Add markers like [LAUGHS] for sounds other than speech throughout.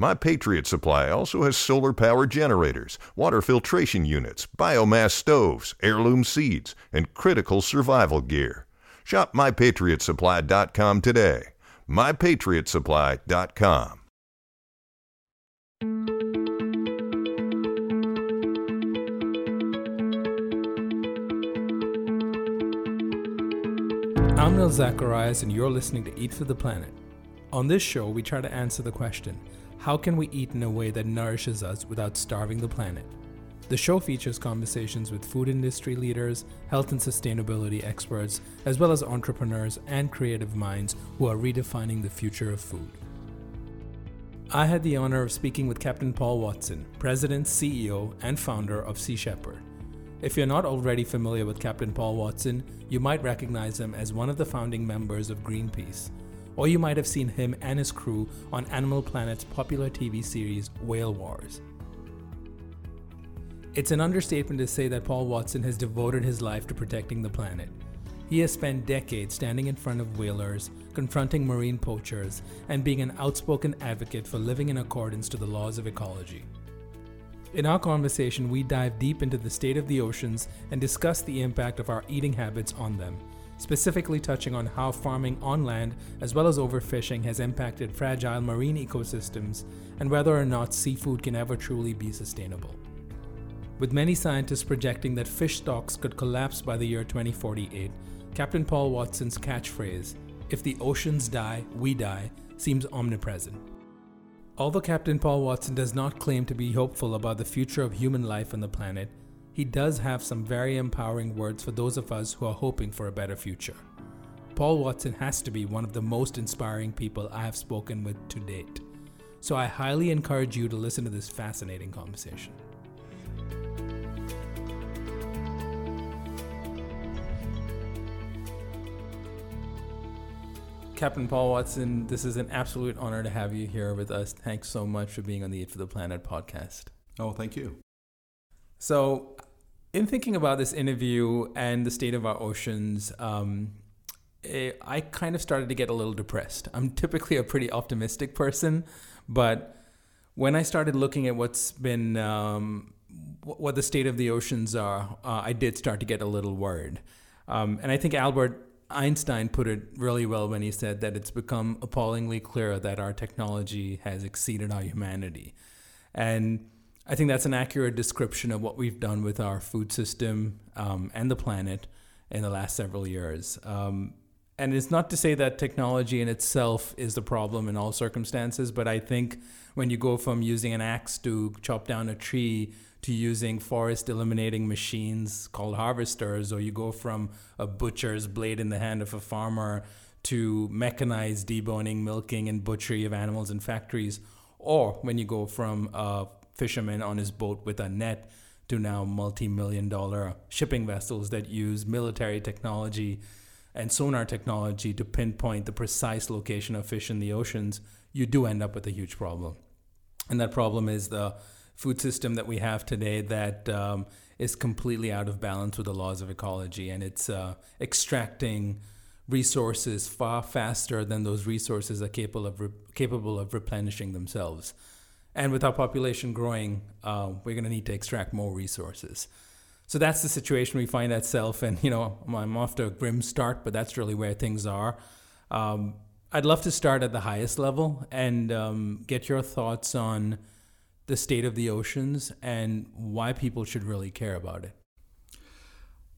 My Patriot Supply also has solar power generators, water filtration units, biomass stoves, heirloom seeds, and critical survival gear. Shop mypatriotsupply.com today. mypatriotsupply.com. I'm Nil Zacharias, and you're listening to Eat for the Planet. On this show, we try to answer the question how can we eat in a way that nourishes us without starving the planet? The show features conversations with food industry leaders, health and sustainability experts, as well as entrepreneurs and creative minds who are redefining the future of food. I had the honor of speaking with Captain Paul Watson, President, CEO, and founder of Sea Shepherd. If you're not already familiar with Captain Paul Watson, you might recognize him as one of the founding members of Greenpeace, or you might have seen him and his crew on Animal Planet's popular TV series Whale Wars. It's an understatement to say that Paul Watson has devoted his life to protecting the planet. He has spent decades standing in front of whalers, confronting marine poachers, and being an outspoken advocate for living in accordance to the laws of ecology. In our conversation, we dive deep into the state of the oceans and discuss the impact of our eating habits on them, specifically touching on how farming on land as well as overfishing has impacted fragile marine ecosystems and whether or not seafood can ever truly be sustainable. With many scientists projecting that fish stocks could collapse by the year 2048, Captain Paul Watson's catchphrase, if the oceans die, we die, seems omnipresent. Although Captain Paul Watson does not claim to be hopeful about the future of human life on the planet, he does have some very empowering words for those of us who are hoping for a better future. Paul Watson has to be one of the most inspiring people I have spoken with to date. So I highly encourage you to listen to this fascinating conversation. Captain Paul Watson, this is an absolute honor to have you here with us. Thanks so much for being on the Eat for the Planet podcast. Oh, thank you. So, in thinking about this interview and the state of our oceans, um, eh, I kind of started to get a little depressed. I'm typically a pretty optimistic person, but when I started looking at what's been um, what the state of the oceans are, uh, I did start to get a little worried. Um, and I think Albert Einstein put it really well when he said that it's become appallingly clear that our technology has exceeded our humanity. And I think that's an accurate description of what we've done with our food system um, and the planet in the last several years. Um, and it's not to say that technology in itself is the problem in all circumstances, but I think when you go from using an axe to chop down a tree to using forest eliminating machines called harvesters, or you go from a butcher's blade in the hand of a farmer to mechanized deboning, milking, and butchery of animals in factories, or when you go from fisherman on his boat with a net to now multi million dollar shipping vessels that use military technology and sonar technology to pinpoint the precise location of fish in the oceans, you do end up with a huge problem. And that problem is the food system that we have today that um, is completely out of balance with the laws of ecology, and it's uh, extracting resources far faster than those resources are capable of re- capable of replenishing themselves. And with our population growing, uh, we're going to need to extract more resources. So that's the situation we find ourselves in. You know, I'm off to a grim start, but that's really where things are. Um, I'd love to start at the highest level and um, get your thoughts on the state of the oceans and why people should really care about it?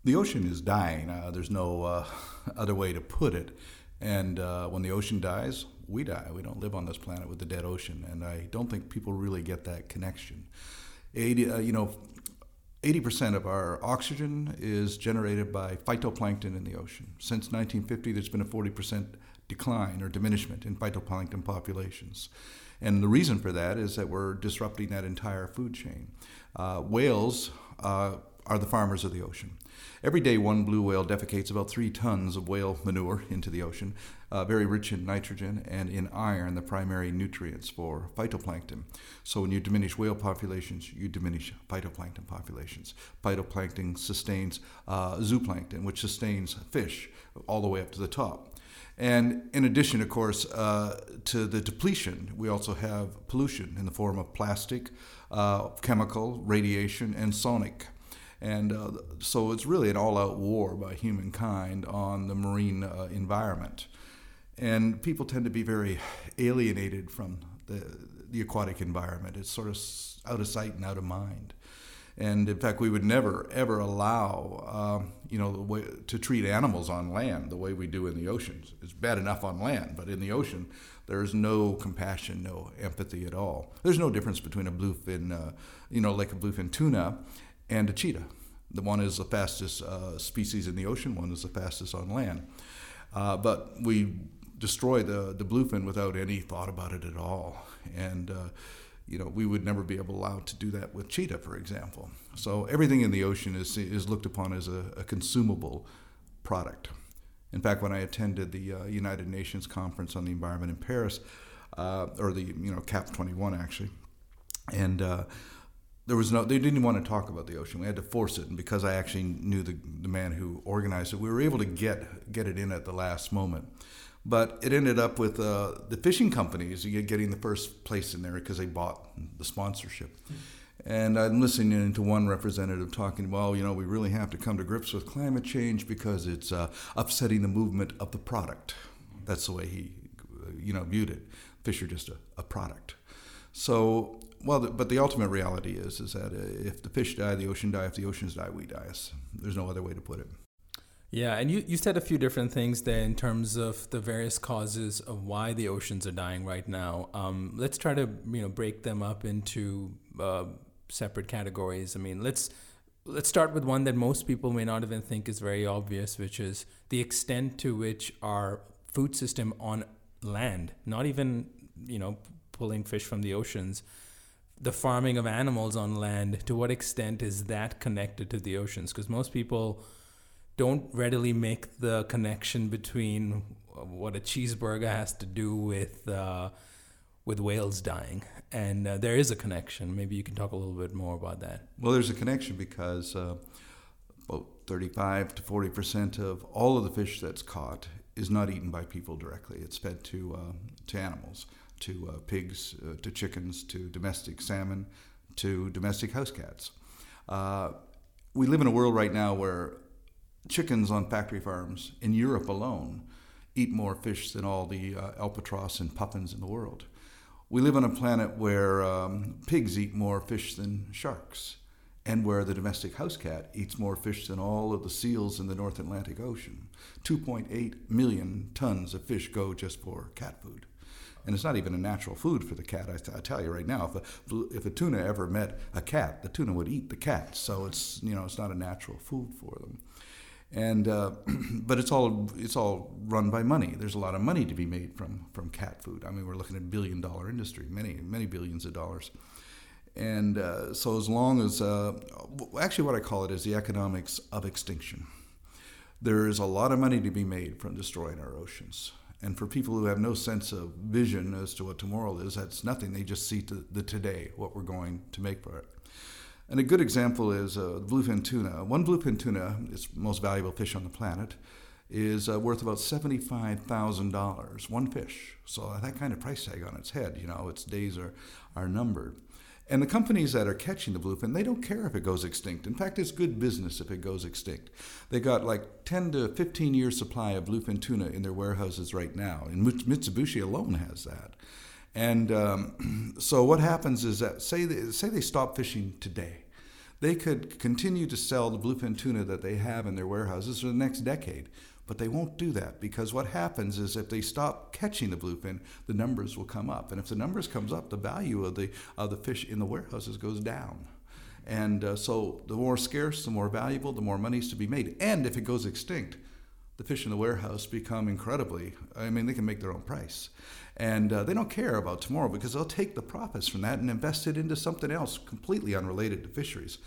The ocean is dying. Uh, there's no uh, [LAUGHS] other way to put it. And uh, when the ocean dies, we die. We don't live on this planet with the dead ocean, and I don't think people really get that connection. 80, uh, you know, 80% of our oxygen is generated by phytoplankton in the ocean. Since 1950, there's been a 40% decline or diminishment in phytoplankton populations. And the reason for that is that we're disrupting that entire food chain. Uh, whales uh, are the farmers of the ocean. Every day, one blue whale defecates about three tons of whale manure into the ocean, uh, very rich in nitrogen and in iron, the primary nutrients for phytoplankton. So, when you diminish whale populations, you diminish phytoplankton populations. Phytoplankton sustains uh, zooplankton, which sustains fish all the way up to the top. And in addition, of course, uh, to the depletion, we also have pollution in the form of plastic, uh, chemical, radiation, and sonic. And uh, so it's really an all out war by humankind on the marine uh, environment. And people tend to be very alienated from the, the aquatic environment. It's sort of out of sight and out of mind. And in fact, we would never ever allow, um, you know, way to treat animals on land the way we do in the oceans. It's bad enough on land, but in the ocean, there's no compassion, no empathy at all. There's no difference between a bluefin, uh, you know, like a bluefin tuna, and a cheetah. The one is the fastest uh, species in the ocean. One is the fastest on land. Uh, but we destroy the the bluefin without any thought about it at all, and uh, you know, we would never be able allowed to do that with cheetah, for example. So everything in the ocean is, is looked upon as a, a consumable product. In fact, when I attended the uh, United Nations Conference on the Environment in Paris, uh, or the you know COP 21 actually, and uh, there was no they didn't want to talk about the ocean. We had to force it, and because I actually knew the the man who organized it, we were able to get get it in at the last moment. But it ended up with uh, the fishing companies getting the first place in there because they bought the sponsorship. And I'm listening to one representative talking, well, you know, we really have to come to grips with climate change because it's uh, upsetting the movement of the product. That's the way he, you know, viewed it. Fish are just a, a product. So, well, but the ultimate reality is, is that uh, if the fish die, the ocean die. If the oceans die, we die. There's no other way to put it. Yeah, and you, you said a few different things there in terms of the various causes of why the oceans are dying right now. Um, let's try to you know break them up into uh, separate categories. I mean, let's let's start with one that most people may not even think is very obvious, which is the extent to which our food system on land, not even you know pulling fish from the oceans, the farming of animals on land. To what extent is that connected to the oceans? Because most people don't readily make the connection between what a cheeseburger has to do with uh, with whales dying, and uh, there is a connection. Maybe you can talk a little bit more about that. Well, there's a connection because uh, about 35 to 40 percent of all of the fish that's caught is not eaten by people directly. It's fed to uh, to animals, to uh, pigs, uh, to chickens, to domestic salmon, to domestic house cats. we live in a world right now where chickens on factory farms in Europe alone eat more fish than all the uh, albatross and puffins in the world. We live on a planet where um, pigs eat more fish than sharks, and where the domestic house cat eats more fish than all of the seals in the North Atlantic Ocean. 2.8 million tons of fish go just for cat food. And it's not even a natural food for the cat. I, tell you right now, if a, if a tuna ever met a cat, the tuna would eat the cat. So it's you know it's not a natural food for them and uh, [CLEARS THROAT] but it's all it's all run by money. There's a lot of money to be made from from cat food. I mean, we're looking at billion dollar industry, many many billions of dollars. And uh, so, as long as uh, actually, what I call it is the economics of extinction. There is a lot of money to be made from destroying our oceans. And for people who have no sense of vision as to what tomorrow is, that's nothing. They just see the today, what we're going to make for it. And a good example is uh, bluefin tuna. One bluefin tuna, its most valuable fish on the planet, is uh, worth about $75,000, one fish. So that kind of price tag on its head, you know, its days are, are numbered. And the companies that are catching the bluefin, they don't care if it goes extinct. In fact, it's good business if it goes extinct. They got like 10 to 15 year supply of bluefin tuna in their warehouses right now. And Mitsubishi alone has that. And um, [CLEARS THROAT] so what happens is that say they, say they stop fishing today, they could continue to sell the bluefin tuna that they have in their warehouses for the next decade But they won't do that because what happens is if they stop catching the bluefin, the numbers will come up. And if the numbers comes up, the value of the of the fish in the warehouses goes down. And uh, so the more scarce, the more valuable, the more money is to be made. And if it goes extinct, the fish in the warehouse become incredibly, I mean, they can make their own price. And uh, they don't care about tomorrow because they'll take the profits from that and invest it into something else completely unrelated to fisheries.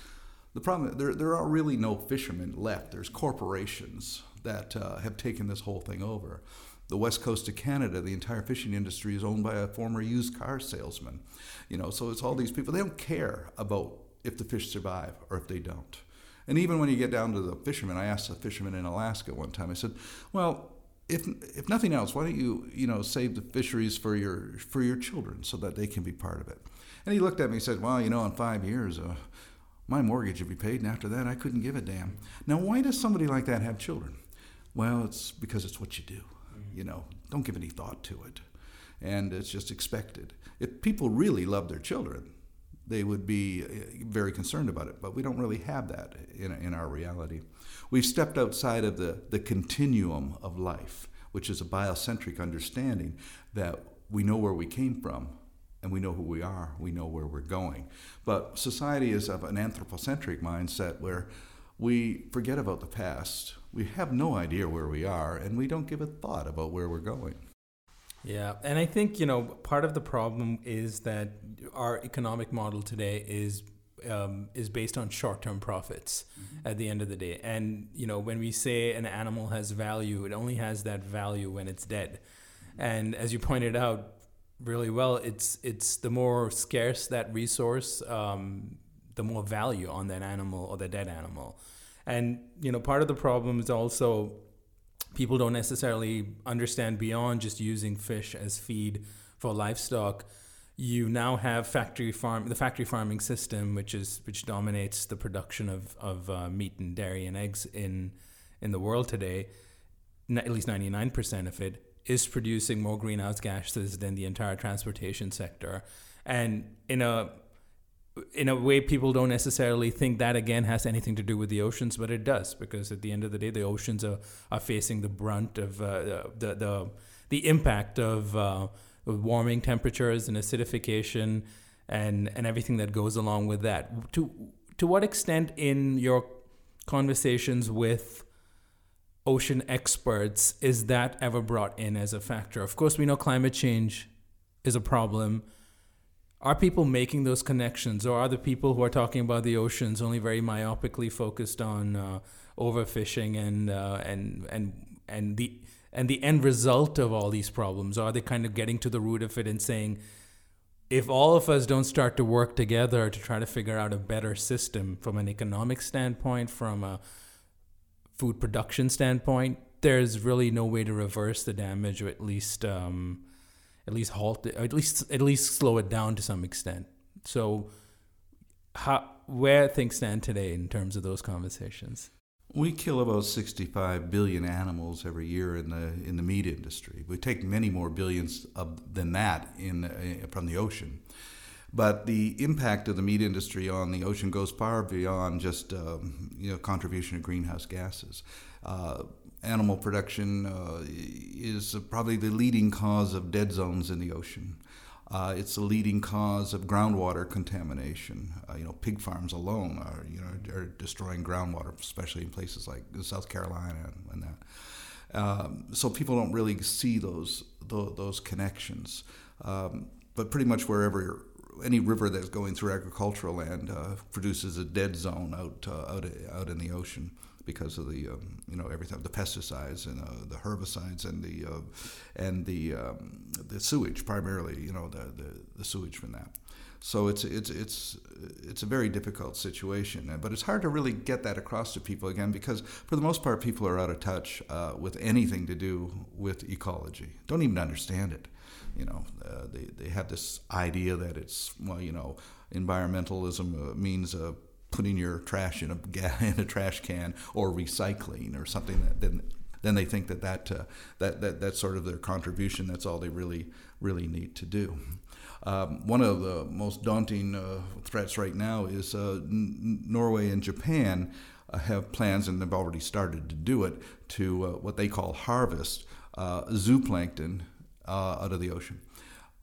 The problem, there, there are really no fishermen left. There's corporations that uh, have taken this whole thing over. The west coast of Canada, the entire fishing industry is owned by a former used car salesman. You know, so it's all these people. They don't care about if the fish survive or if they don't. And even when you get down to the fishermen, I asked a fisherman in Alaska one time. I said, "Well, if if nothing else, why don't you you know save the fisheries for your for your children so that they can be part of it?" And he looked at me and said, "Well, you know, in five years, uh, my mortgage would be paid, and after that, I couldn't give a damn." Now, why does somebody like that have children? Well, it's because it's what you do. You know, don't give any thought to it, and it's just expected. If people really love their children, they would be uh, very concerned about it. But we don't really have that in, in our reality. We've stepped outside of the, the continuum of life, which is a biocentric understanding that we know where we came from and we know who we are, we know where we're going. But society is of an anthropocentric mindset where we forget about the past, we have no idea where we are, and we don't give a thought about where we're going. Yeah, and I think you know part of the problem is that our economic model today is um, is based on short term profits mm-hmm. at the end of the day. And you know when we say an animal has value, it only has that value when it's dead. And as you pointed out really well, it's it's the more scarce that resource, um, the more value on that animal or the dead animal. And you know part of the problem is also people don't necessarily understand beyond just using fish as feed for livestock. You now have factory farm, the factory farming system, which is which dominates the production of of uh, meat and dairy and eggs in in the world today. At least ninety nine percent of it is producing more greenhouse gases than the entire transportation sector, and in a in a way, people don't necessarily think that again has anything to do with the oceans, but it does because at the end of the day, the oceans are, are facing the brunt of uh, the, the the impact of uh, warming temperatures and acidification and and everything that goes along with that. To to what extent in your conversations with ocean experts is that ever brought in as a factor? Of course, we know climate change is a problem are people making those connections, or are the people who are talking about the oceans only very myopically focused on uh, overfishing and uh, and and and the and the end result of all these problems? Or Are they kind of getting to the root of it and saying, if all of us don't start to work together to try to figure out a better system from an economic standpoint, from a food production standpoint, there's really no way to reverse the damage, or at least. Um, at least halt it, at least at least slow it down to some extent. So, how where things stand today in terms of those conversations? We kill about 65 billion animals every year in the in the meat industry. We take many more billions of, than that in uh, from the ocean. But the impact of the meat industry on the ocean goes far beyond just um, you know contribution of greenhouse gases. Uh, animal production uh, is probably the leading cause of dead zones in the ocean. Uh, it's the leading cause of groundwater contamination. Uh, you know, pig farms alone are you know are destroying groundwater, especially in places like South Carolina and, and that. Um, so people don't really see those those, those connections. Um, but pretty much wherever any river that's going through agricultural land uh, produces a dead zone out uh, out out in the ocean because of the um, you know everything the pesticides and uh, the herbicides and the uh, and the um, the sewage primarily you know the, the, the sewage from that. So it's it's it's it's a very difficult situation, but it's hard to really get that across to people again because for the most part people are out of touch uh, with anything to do with ecology. Don't even understand it. You know, uh, they they have this idea that it's well, you know, environmentalism uh, means uh, putting your trash in a [LAUGHS] in a trash can or recycling or something that then then they think that that, uh, that, that that's sort of their contribution. That's all they really really need to do. Um, one of the most daunting uh, threats right now is uh, N- Norway and Japan uh, have plans, and they've already started to do it, to uh, what they call harvest uh, zooplankton out of the ocean.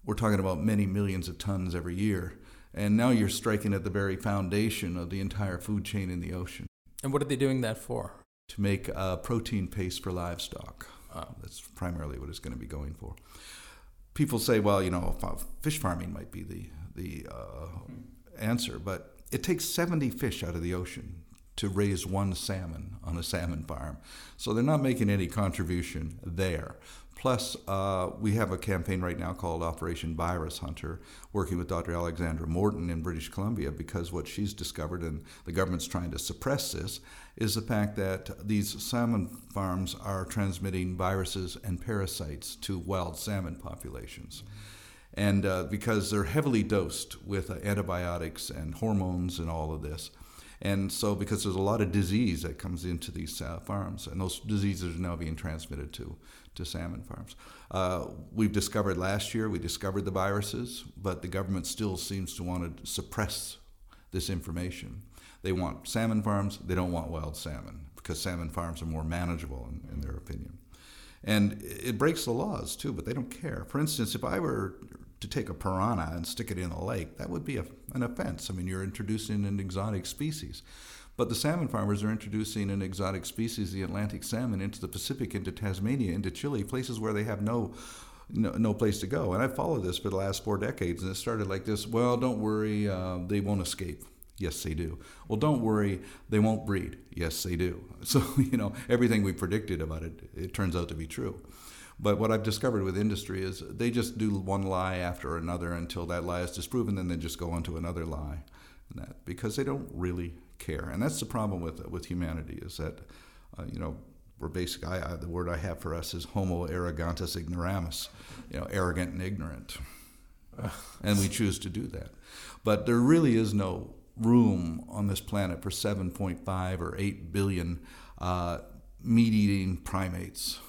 We're talking about many millions of tons every year. And now you're striking at the very foundation of the entire food chain in the ocean. And what are they doing that for? To make a protein paste for livestock. that's primarily what it's going to be going for people say, well, you know, fish farming might be the the uh, answer, but it takes 70 fish out of the ocean to raise one salmon on a salmon farm. So they're not making any contribution there. Plus, uh, we have a campaign right now called Operation Virus Hunter, working with Dr. Alexandra Morton in British Columbia, because what she's discovered, and the government's trying to suppress this, is the fact that these salmon farms are transmitting viruses and parasites to wild salmon populations. And uh, because they're heavily dosed with uh, antibiotics and hormones and all of this, and so, because there's a lot of disease that comes into these uh, farms, and those diseases are now being transmitted to, to salmon farms. Uh, we've discovered last year, we discovered the viruses, but the government still seems to want to suppress this information. They want salmon farms, they don't want wild salmon, because salmon farms are more manageable, in, in their opinion. And it breaks the laws too, but they don't care. For instance, if I were to take a piranha and stick it in a lake, that would be a, an offense. I mean, you're introducing an exotic species. But the salmon farmers are introducing an exotic species, the Atlantic salmon, into the Pacific, into Tasmania, into Chile, places where they have no, no, no place to go. And I've followed this for the last four decades, and it started like this well, don't worry, uh, they won't escape. Yes, they do. Well, don't worry, they won't breed. Yes, they do. [LAUGHS] So, you know, everything we predicted about it, it turns out to be true. But what I've discovered with industry is they just do one lie after another until that lie is disproven, then they just go on to another lie. That, because they don't really care, and that's the problem with with humanity is that, uh, you know, we're basic. I, I, the word I have for us is Homo arrogantus ignoramus, you know, arrogant and ignorant, [LAUGHS] and we choose to do that. But there really is no room on this planet for 7.5 or 8 billion uh, meat-eating primates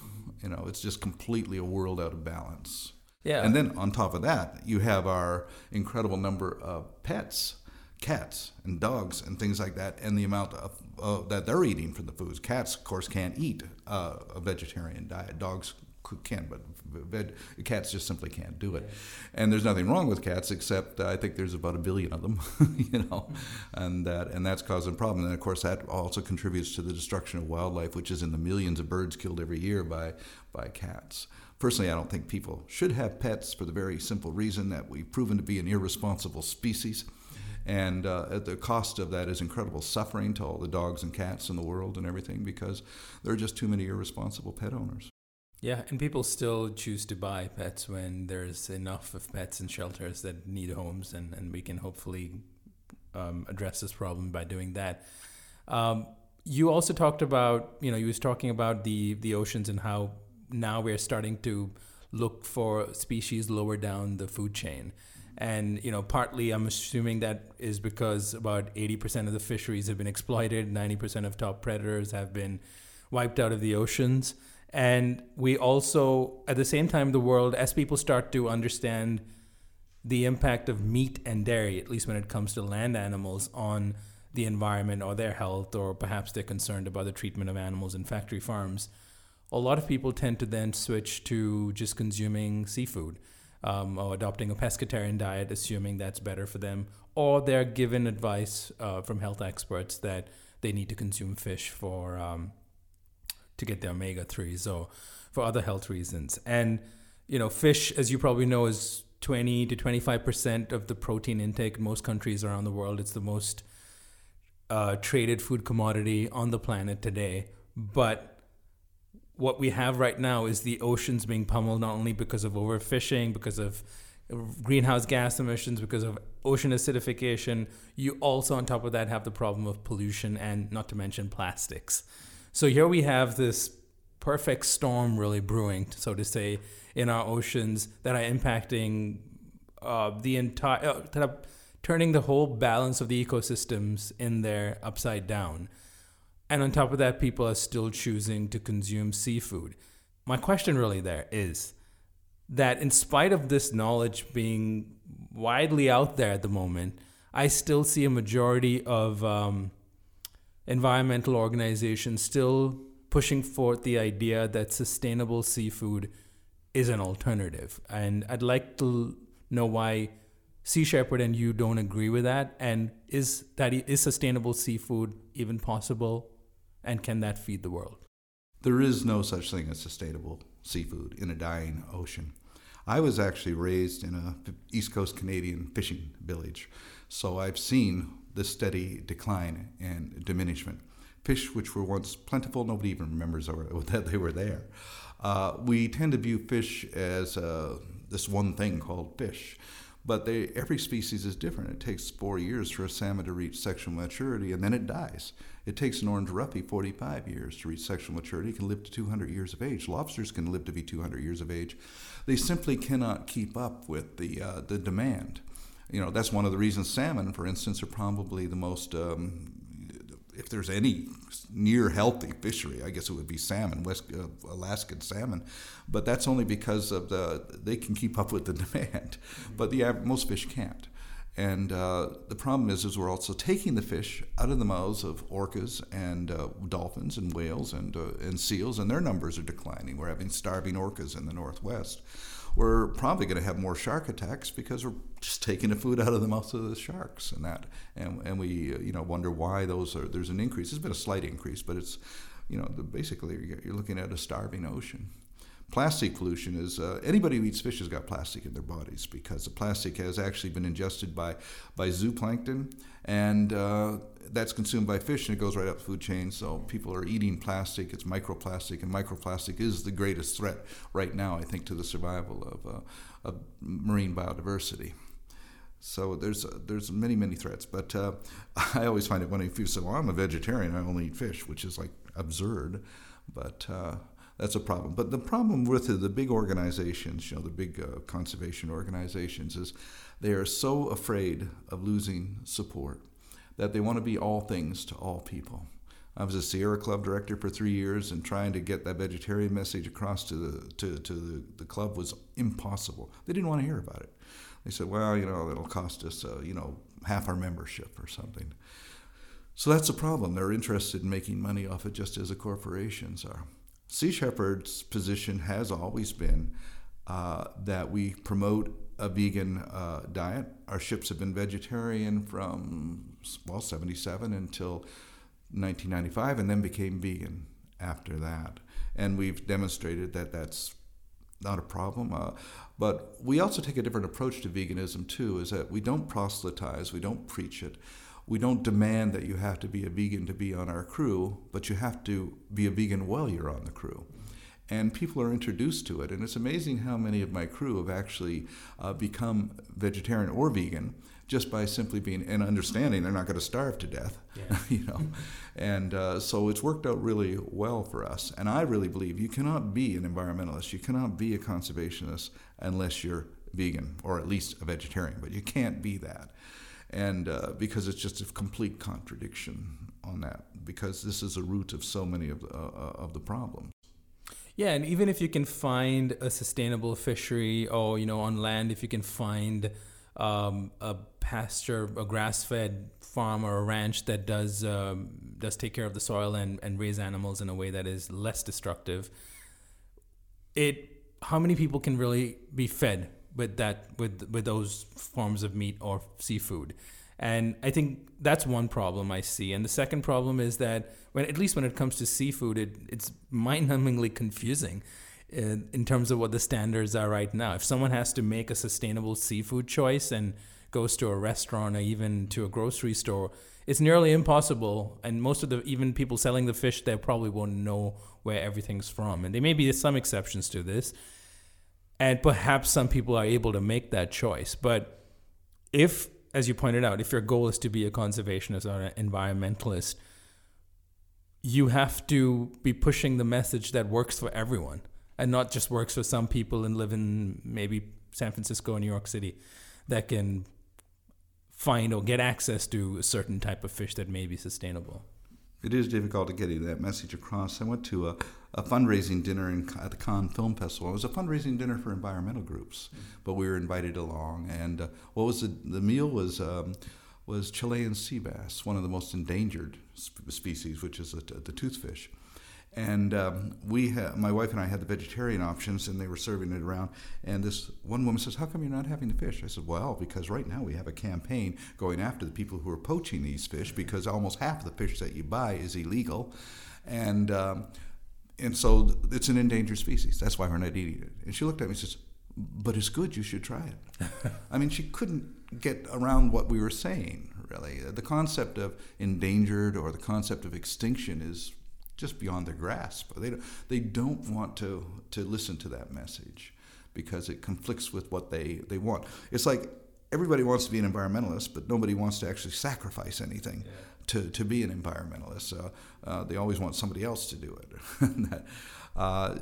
you know, it's just completely a world out of balance. Yeah. And then on top of that, you have our incredible number of pets, cats and dogs and things like that, and the amount of uh, that they're eating from the foods. Cats, of course, can't eat uh, a vegetarian diet. Dogs can, but veg, cats just simply can't do it. And there's nothing wrong with cats, except uh, I think there's about a billion of them, [LAUGHS] you know, and that and that's causing problems. And of course, that also contributes to the destruction of wildlife, which is in the millions of birds killed every year by by cats. Personally, I don't think people should have pets for the very simple reason that we've proven to be an irresponsible species. And uh, the cost of that is incredible suffering to all the dogs and cats in the world and everything because there are just too many irresponsible pet owners. Yeah, and people still choose to buy pets when there's enough of pets in shelters that need homes, and, and we can hopefully um, address this problem by doing that. Um, you also talked about, you know, you was talking about the the oceans and how now we're starting to look for species lower down the food chain. And you know, partly I'm assuming that is because about 80% of the fisheries have been exploited, 90% of top predators have been wiped out of the oceans. And we also, at the same time, the world, as people start to understand the impact of meat and dairy, at least when it comes to land animals, on the environment or their health, or perhaps they're concerned about the treatment of animals in factory farms, a lot of people tend to then switch to just consuming seafood um, or adopting a pescatarian diet, assuming that's better for them, or they're given advice uh, from health experts that they need to consume fish for um, to get the omega 3s or for other health reasons. And, you know, fish, as you probably know, is 20 to 25% of the protein intake in most countries around the world. It's the most uh, traded food commodity on the planet today. But what we have right now is the oceans being pummeled not only because of overfishing, because of greenhouse gas emissions, because of ocean acidification. You also, on top of that, have the problem of pollution and not to mention plastics. So here we have this perfect storm really brewing, so to say, in our oceans that are impacting uh, the entire, uh, turning the whole balance of the ecosystems in there upside down. And on top of that, people are still choosing to consume seafood. My question really there is that in spite of this knowledge being widely out there at the moment, I still see a majority of um, environmental organizations still pushing forth the idea that sustainable seafood is an alternative. And I'd like to know why Sea Shepherd and you don't agree with that. And is that is sustainable seafood even possible? And can that feed the world? There is no such thing as sustainable seafood in a dying ocean. I was actually raised in a East Coast Canadian fishing village, so I've seen the steady decline and diminishment. Fish which were once plentiful, nobody even remembers [LAUGHS] that they were there. Uh, we tend to view fish as uh, this one thing called fish. But they, every species is different. It takes four years for a salmon to reach sexual maturity, and then it dies. It takes an orange roughy 45 years to reach sexual maturity. It can live to 200 years of age. Lobsters can live to be 200 years of age. They simply cannot keep up with the, uh, the demand. You know, that's one of the reasons salmon, for instance, are probably the most um, if there's any near healthy fishery, I guess it would be salmon, West uh, Alaskan salmon, but that's only because of the they can keep up with the [LAUGHS] demand, but the most fish can't. And uh, the problem is, is we're also taking the fish out of the mouths of orcas and uh, dolphins and whales and uh, and seals, and their numbers are declining. We're having starving orcas in the northwest we're probably going to have more shark attacks because we're just taking the food out of the mouths of the sharks and that and and we uh, you know wonder why those are there's an increase there's been a slight increase but it's you know the, basically you're looking at a starving ocean plastic pollution is uh, anybody who eats fish has got plastic in their bodies because the plastic has actually been ingested by by zooplankton and uh, that's consumed by fish and it goes right up the food chain. So people are eating plastic. It's microplastic, and microplastic is the greatest threat right now, I think, to the survival of, uh, of marine biodiversity. So there's uh, there's many many threats, but uh, [LAUGHS] I always find it funny if you say, "Well, I'm a vegetarian. I only eat fish," which is like absurd, but uh, that's a problem. But the problem with the big organizations, you know, the big uh, conservation organizations, is they are so afraid of losing support that they want to be all things to all people. I was a Sierra Club director for three years, and trying to get that vegetarian message across to the to, to the, the club was impossible. They didn't want to hear about it. They said, "Well, you know, it'll cost us, uh, you know, half our membership or something." So that's a problem. They're interested in making money off it, just as the corporations are. Sea Shepherd's position has always been uh, that we promote a vegan uh, diet. Our ships have been vegetarian from well 77 until 1995, and then became vegan after that. And we've demonstrated that that's not a problem. Uh, but we also take a different approach to veganism too. Is that we don't proselytize, we don't preach it. We don't demand that you have to be a vegan to be on our crew, but you have to be a vegan while you're on the crew and people are introduced to it. And it's amazing how many of my crew have actually uh, become vegetarian or vegan just by simply being and understanding they're not going to starve to death, yeah. [LAUGHS] you know. and uh, so it's worked out really well for us. And I really believe you cannot be an environmentalist, you cannot be a conservationist unless you're vegan or at least a vegetarian. But you can't be that, and uh, because it's just a complete contradiction on that. Because this is the root of so many of the, uh, of the problems. Yeah, and even if you can find a sustainable fishery, or you know, on land, if you can find um, a pasture, a grass-fed farm or a ranch that does um, does take care of the soil and, and raise animals in a way that is less destructive, it how many people can really be fed with that with with those forms of meat or seafood? And I think that's one problem I see. And the second problem is that when at least when it comes to seafood, it, it's mind-numbingly confusing in, in terms of what the standards are right now. If someone has to make a sustainable seafood choice and goes to a restaurant or even to a grocery store, it's nearly impossible. And most of the even people selling the fish there probably won't know where everything's from. And there may be some exceptions to this. And perhaps some people are able to make that choice. But if as you pointed out, if your goal is to be a conservationist or an environmentalist, you have to be pushing the message that works for everyone and not just works for some people and live in maybe San Francisco or New York City that can find or get access to a certain type of fish that may be sustainable. It is difficult to getting that message across. I went to a, a fundraising dinner in, at the Cannes Film Festival. It was a fundraising dinner for environmental groups, mm-hmm. but we were invited along. And uh, what was the, the meal was um, was Chilean sea bass, one of the most endangered sp- species, which is a, the toothfish. And um, we, ha- my wife and I, had the vegetarian options, and they were serving it around. And this one woman says, "How come you're not having the fish?" I said, "Well, because right now we have a campaign going after the people who are poaching these fish, because almost half of the fish that you buy is illegal, and um, and so it's an endangered species. That's why we're not eating it." And she looked at me and says, "But it's good. You should try it." [LAUGHS] I mean, she couldn't get around what we were saying. Really, uh, the concept of endangered or the concept of extinction is just beyond their grasp. They don't, they don't want to, to listen to that message because it conflicts with what they, they want. It's like everybody wants to be an environmentalist, but nobody wants to actually sacrifice anything yeah. To, to be an environmentalist. Uh, they always want somebody else to do it. [LAUGHS] uh,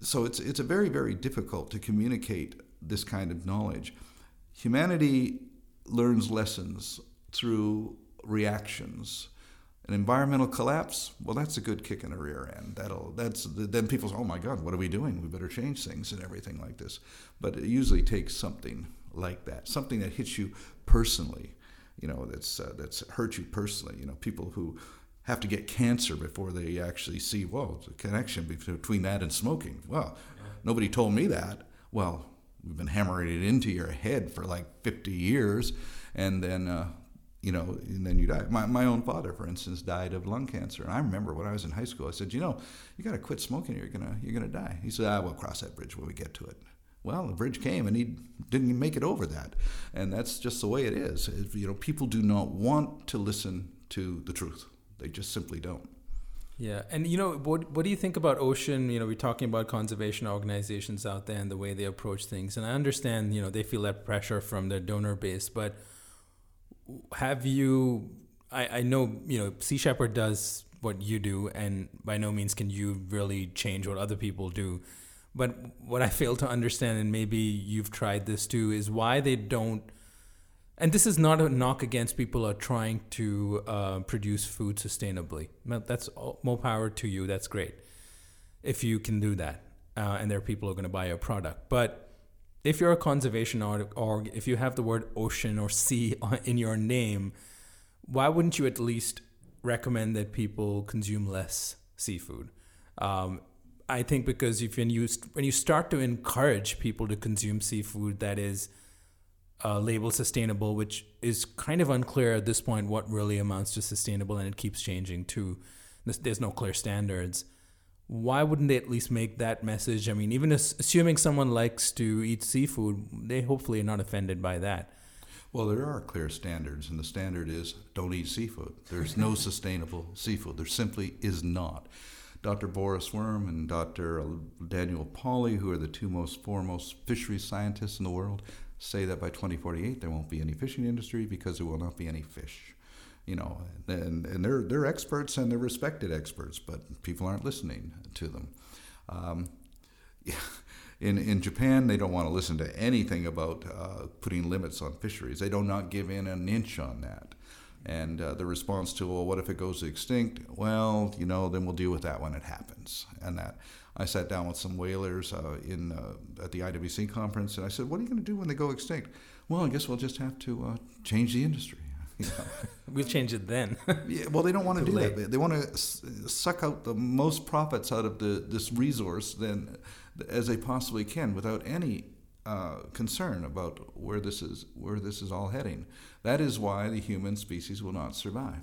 so it's, it's a very, very difficult to communicate this kind of knowledge. Humanity learns lessons through reactions an environmental collapse, well, that's a good kick in the rear end. That'll that's then people say, oh my God, what are we doing? We better change things and everything like this. But it usually takes something like that, something that hits you personally. You know, that's uh, that's hurt you personally. You know, people who have to get cancer before they actually see, well, the connection between that and smoking. Well, nobody told me that. Well, we've been hammering it into your head for like 50 years, and then uh, you know, and then you die. My, my own father, for instance, died of lung cancer. And I remember when I was in high school, I said, you know, you got to quit smoking or you're going to you're gonna die. He said, ah, we'll cross that bridge when we get to it. Well, the bridge came and he didn't make it over that. And that's just the way it is. You know, people do not want to listen to the truth. They just simply don't. Yeah, and you know what? What do you think about ocean? You know, we're talking about conservation organizations out there and the way they approach things. And I understand, you know, they feel that pressure from their donor base, but have you? I, I know you know Sea Shepherd does what you do, and by no means can you really change what other people do. But what I [LAUGHS] fail to understand, and maybe you've tried this too, is why they don't. And this is not a knock against people who are trying to uh, produce food sustainably. That's all, more power to you. That's great if you can do that, uh, and there are people who are going to buy your product. But if you're a conservation org, if you have the word ocean or sea [LAUGHS] in your name, why wouldn't you at least recommend that people consume less seafood? Um, I think because if when you when you start to encourage people to consume seafood that is uh, labeled sustainable, which is kind of unclear at this point what really amounts to sustainable, and it keeps changing too. There's no clear standards why wouldn't they at least make that message? I mean, even assuming someone likes to eat seafood, they hopefully are not offended by that. Well, there are clear standards, and the standard is don't eat seafood. There's no sustainable seafood. There simply is not. Dr. Boris Worm and Dr. Daniel Pauly, who are the two most foremost fisheries scientists in the world, say that by 2048 there won't be any fishing industry because there will not be any fish you know, and, and they're, they're experts and they're respected experts, but people aren't listening to them. Um, [LAUGHS] in, in Japan, they don't want to listen to anything about uh, putting limits on fisheries. They do not give in an inch on that. And uh, the response to, well, what if it goes extinct? Well, you know, then we'll deal with that when it happens. And that I sat down with some whalers uh, in uh, at the IWC conference, and I said, "What are you going to do when they go extinct?" Well, I guess we'll just have to uh, change the industry. [LAUGHS] [LAUGHS] we'll change it then. [LAUGHS] yeah, well, they don't want to do late. that. They want to suck out the most profits out of the this resource then as they possibly can without any uh, concern about where this is where this is all heading. That is why the human species will not survive.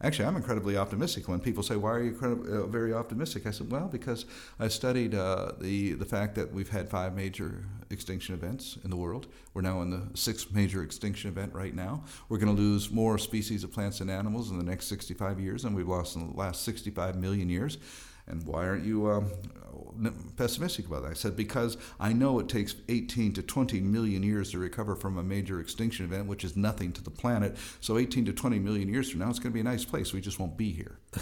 Actually, I'm incredibly optimistic. When people say, "Why are you uh, very optimistic?" I said, "Well, because I studied uh, the the fact that we've had five major extinction events in the world. We're now in the sixth major extinction event right now. We're going to lose more species of plants and animals in the next 65 years than we've lost in the last 65 million years." And why aren't you um, pessimistic about that? I said, because I know it takes 18 to 20 million years to recover from a major extinction event, which is nothing to the planet. So 18 to 20 million years from now, it's going to be a nice place. We just won't be here. [LAUGHS]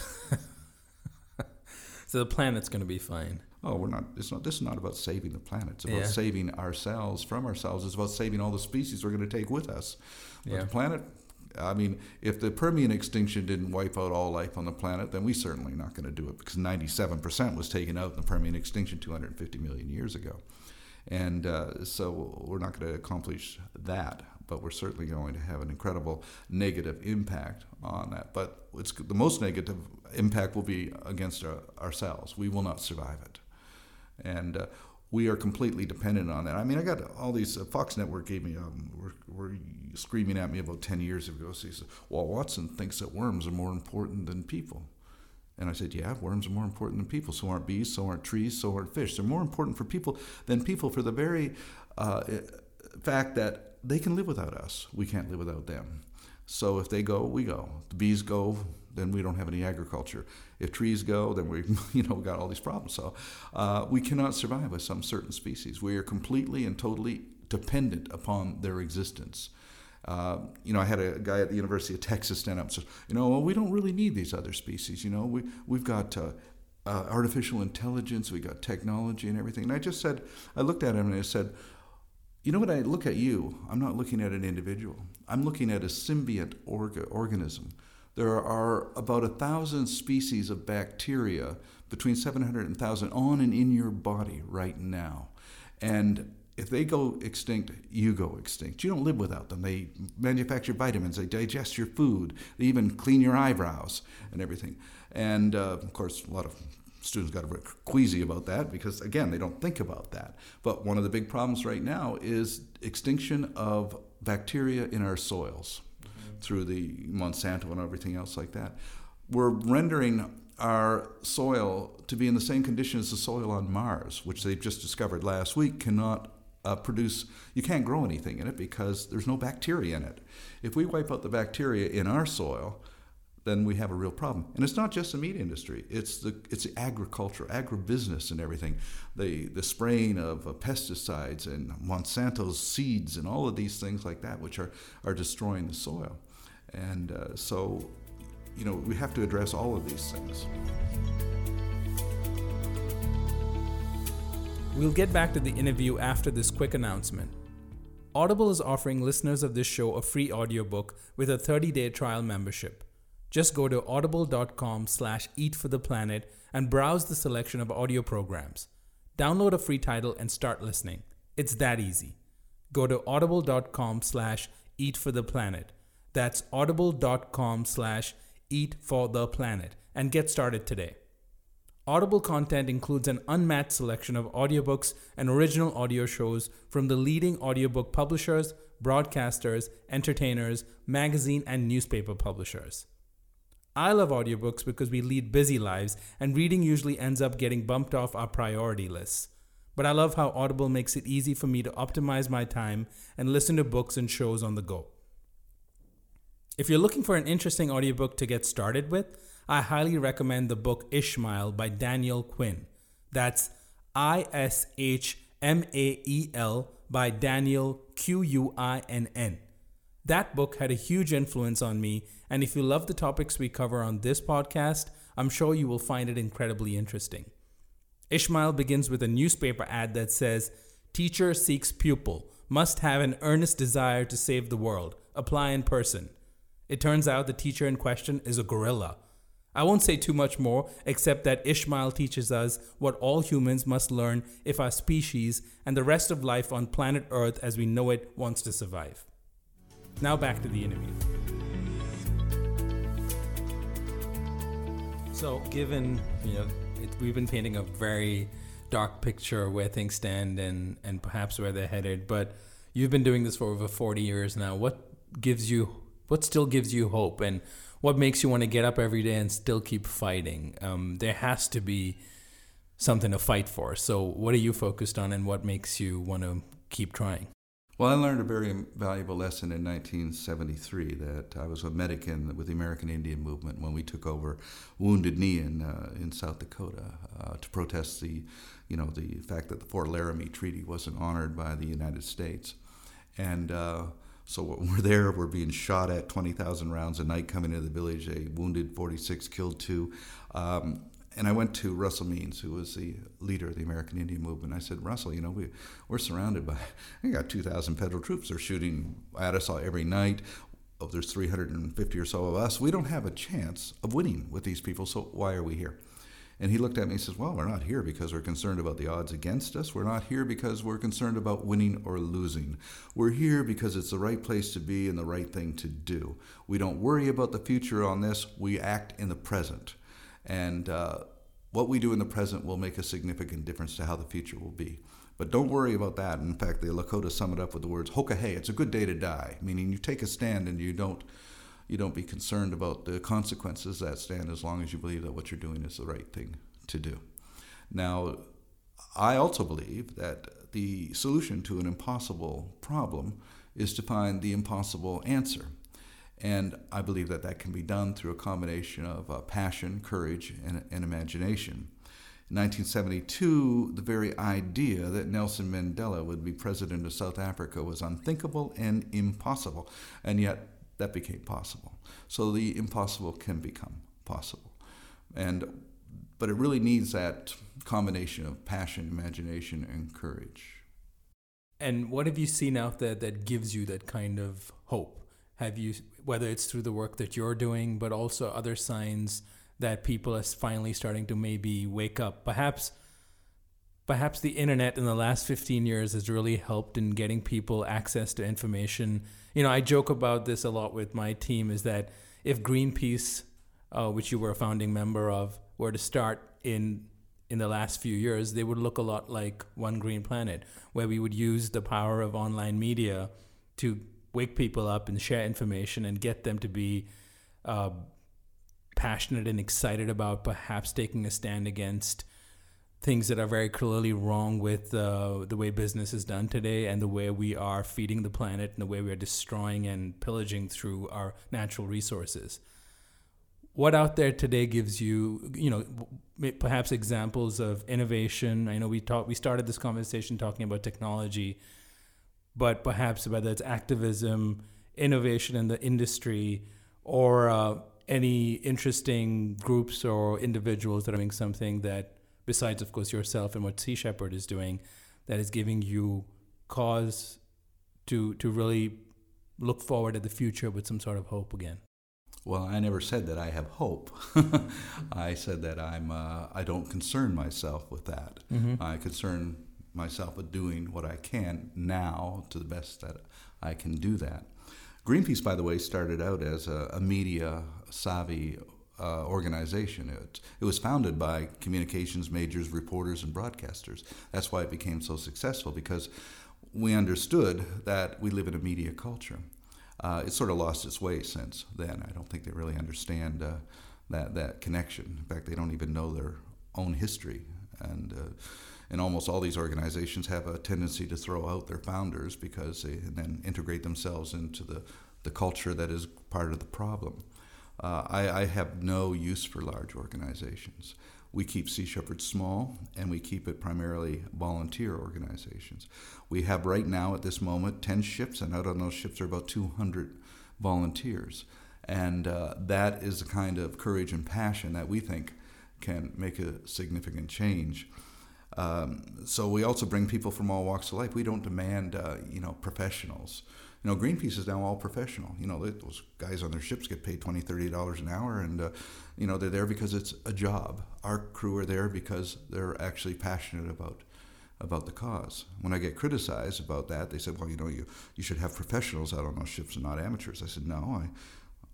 so the planet's going to be fine. Oh, we're not. It's not. This is not about saving the planet. It's about yeah. saving ourselves from ourselves. It's about saving all the species we're going to take with us. But yeah. the planet I mean, if the Permian extinction didn't wipe out all life on the planet, then we certainly not going to do it because 97% was taken out in the Permian extinction 250 million years ago. And uh, so we're not going to accomplish that, but we're certainly going to have an incredible negative impact on that. But it's, the most negative impact will be against our, ourselves. We will not survive it. And uh, we are completely dependent on that. I mean, I got all these. Uh, Fox Network gave me, um, were, were screaming at me about 10 years ago. So he said, Well, Watson thinks that worms are more important than people. And I said, Yeah, worms are more important than people. So aren't bees, so aren't trees, so aren't fish. They're more important for people than people for the very uh, fact that they can live without us. We can't live without them. So if they go, we go. The bees go, then we don't have any agriculture. If trees go, then we, [LAUGHS] you know, got all these problems. So uh, we cannot survive with some certain species. We are completely and totally dependent upon their existence. Uh, you know, I had a guy at the University of Texas stand up and say, you know, well, we don't really need these other species. You know, we we've got uh, uh, artificial intelligence, we got technology and everything. And I just said, I looked at him and I said, you know, when I look at you, I'm not looking at an individual. I'm looking at a symbiont orga- organism there are about a thousand species of bacteria, between 700 and 1,000, on and in your body right now. And if they go extinct, you go extinct. You don't live without them. They manufacture vitamins, they digest your food, they even clean your eyebrows and everything. And uh, of course, a lot of students got a bit queasy about that because, again, they don't think about that. But one of the big problems right now is extinction of bacteria in our soils through the Monsanto and everything else like that. We're rendering our soil to be in the same condition as the soil on Mars, which they've just discovered last week cannot uh, produce, you can't grow anything in it because there's no bacteria in it. If we wipe out the bacteria in our soil, then we have a real problem. And it's not just the meat industry; it's the it's the agriculture, agribusiness, and everything. The the spraying of uh, pesticides and Monsanto's seeds and all of these things like that, which are are destroying the soil. And uh, so, you know, we have to address all of these things. We'll get back to the interview after this quick announcement. Audible is offering listeners of this show a free audiobook with a 30-day trial membership. Just go to audible.com slash eat for the planet and browse the selection of audio programs. Download a free title and start listening. It's that easy. Go to audible.com slash eat for the planet that's audible.com slash eat for the planet and get started today. Audible content includes an unmatched selection of audiobooks and original audio shows from the leading audiobook publishers, broadcasters, entertainers, magazine, and newspaper publishers. I love audiobooks because we lead busy lives and reading usually ends up getting bumped off our priority lists. But I love how Audible makes it easy for me to optimize my time and listen to books and shows on the go. If you're looking for an interesting audiobook to get started with, I highly recommend the book Ishmael by Daniel Quinn. That's I S H M A E L by Daniel Q U I N N. That book had a huge influence on me, and if you love the topics we cover on this podcast, I'm sure you will find it incredibly interesting. Ishmael begins with a newspaper ad that says, Teacher seeks pupil, must have an earnest desire to save the world, apply in person. It turns out the teacher in question is a gorilla. I won't say too much more, except that Ishmael teaches us what all humans must learn if our species and the rest of life on planet Earth as we know it wants to survive. Now back to the interview. So, given you know, it, we've been painting a very dark picture of where things stand and and perhaps where they're headed, but you've been doing this for over 40 years now. What gives you what still gives you hope and what makes you want to get up every day and still keep fighting? Um, there has to be something to fight for. So, what are you focused on, and what makes you want to keep trying? Well, I learned a very valuable lesson in 1973 that I was a medic in, with the American Indian Movement when we took over Wounded Knee in, uh, in South Dakota uh, to protest the, you know, the fact that the Fort Laramie Treaty wasn't honored by the United States. And uh, so [LAUGHS] we're there, we're being shot at 20,000 rounds a night coming into the village. They wounded 46, killed two. Um, and I went to Russell Means, who was the leader of the American Indian Movement. I said, Russell, you know, we, we're surrounded by, [LAUGHS] we got 2,000 federal troops. They're shooting at us every night. oh, there's 350 or so of us. We don't have a chance of winning with these people, so why are we here? And he looked at me and says, Well, we're not here because we're concerned about the odds against us. We're not here because we're concerned about winning or losing. We're here because it's the right place to be and the right thing to do. We don't worry about the future on this, we act in the present. And uh, what we do in the present will make a significant difference to how the future will be. But don't worry about that. In fact, the Lakota sum it up with the words "Hoka hey," it's a good day to die, meaning you take a stand and you don't you don't be concerned about the consequences that stand as long as you believe that what you're doing is the right thing to do. Now, I also believe that the solution to an impossible problem is to find the impossible answer. And I believe that that can be done through a combination of uh, passion, courage, and, and imagination. In 1972, the very idea that Nelson Mandela would be president of South Africa was unthinkable and impossible. And yet, that became possible. So the impossible can become possible. And but it really needs that combination of passion, imagination, and courage. And what have you seen out there that gives you that kind of hope? Have you, whether it's through the work that you're doing, but also other signs that people are finally starting to maybe wake up? Perhaps, perhaps the internet in the last 15 years has really helped in getting people access to information. You know, I joke about this a lot with my team is that if Greenpeace, uh, which you were a founding member of, were to start in in the last few years, they would look a lot like One Green Planet, where we would use the power of online media to wake people up and share information and get them to be uh, passionate and excited about perhaps taking a stand against things that are very clearly wrong with uh, the way business is done today and the way we are feeding the planet and the way we are destroying and pillaging through our natural resources. What out there today gives you, you know, perhaps examples of innovation? I know we talked, we started this conversation talking about technology, but perhaps whether it's activism, innovation in the industry, or uh, any interesting groups or individuals that are doing something that besides, of course, yourself and what Sea Shepherd is doing, that is giving you cause to to really look forward at the future with some sort of hope again? Well, I never said that I have hope. [LAUGHS] I said that I'm uh, I don't concern myself with that. Mm-hmm. I concern myself with doing what I can now to the best that I can do that. Greenpeace, by the way, started out as a, a media savvy uh, organization. It, it was founded by communications majors, reporters, and broadcasters. That's why it became so successful because we understood that we live in a media culture. Uh, it's sort of lost its way since then. I don't think they really understand uh, that that connection. In fact, they don't even know their own history. And uh, and almost all these organizations have a tendency to throw out their founders because they then integrate themselves into the the culture that is part of the problem. Uh, I, I, have no use for large organizations. We keep Sea Shepherd small, and we keep it primarily volunteer organizations. We have right now, at this moment, 10 ships, and out on those ships are about 200 volunteers. And uh, that is the kind of courage and passion that we think can make a significant change. Um, so we also bring people from all walks of life. We don't demand, uh, you know, professionals you know, Greenpeace is now all professional. You know, those guys on their ships get paid $20, $30 an hour, and, uh, you know, they're there because it's a job. Our crew are there because they're actually passionate about about the cause. When I get criticized about that, they said, well, you know, you, you should have professionals out on those ships and not amateurs. I said, no, I,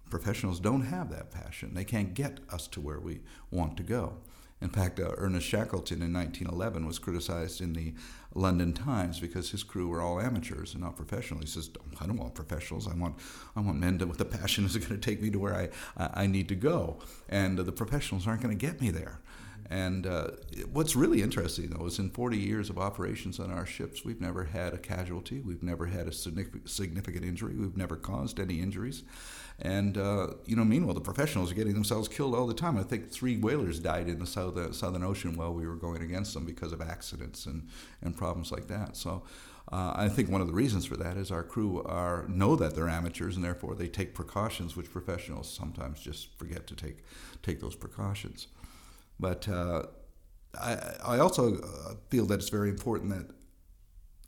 professionals don't have that passion. They can't get us to where we want to go. In fact, uh, Ernest Shackleton in 1911 was criticized in the London Times because his crew were all amateurs and not professional. He says, "I don't want professionals. I want, I want men to, with a passion that's going to take me to where I, I need to go, and uh, the professionals aren't going to get me there." And uh, what's really interesting, though, is in 40 years of operations on our ships, we've never had a casualty. We've never had a significant injury. We've never caused any injuries. And, uh, you know, meanwhile, the professionals are getting themselves killed all the time. I think three whalers died in the South, uh, Southern Ocean while we were going against them because of accidents and, and problems like that. So uh, I think one of the reasons for that is our crew are know that they're amateurs and therefore they take precautions which professionals sometimes just forget to take, take those precautions. But uh, I, I also uh, feel that it's very important that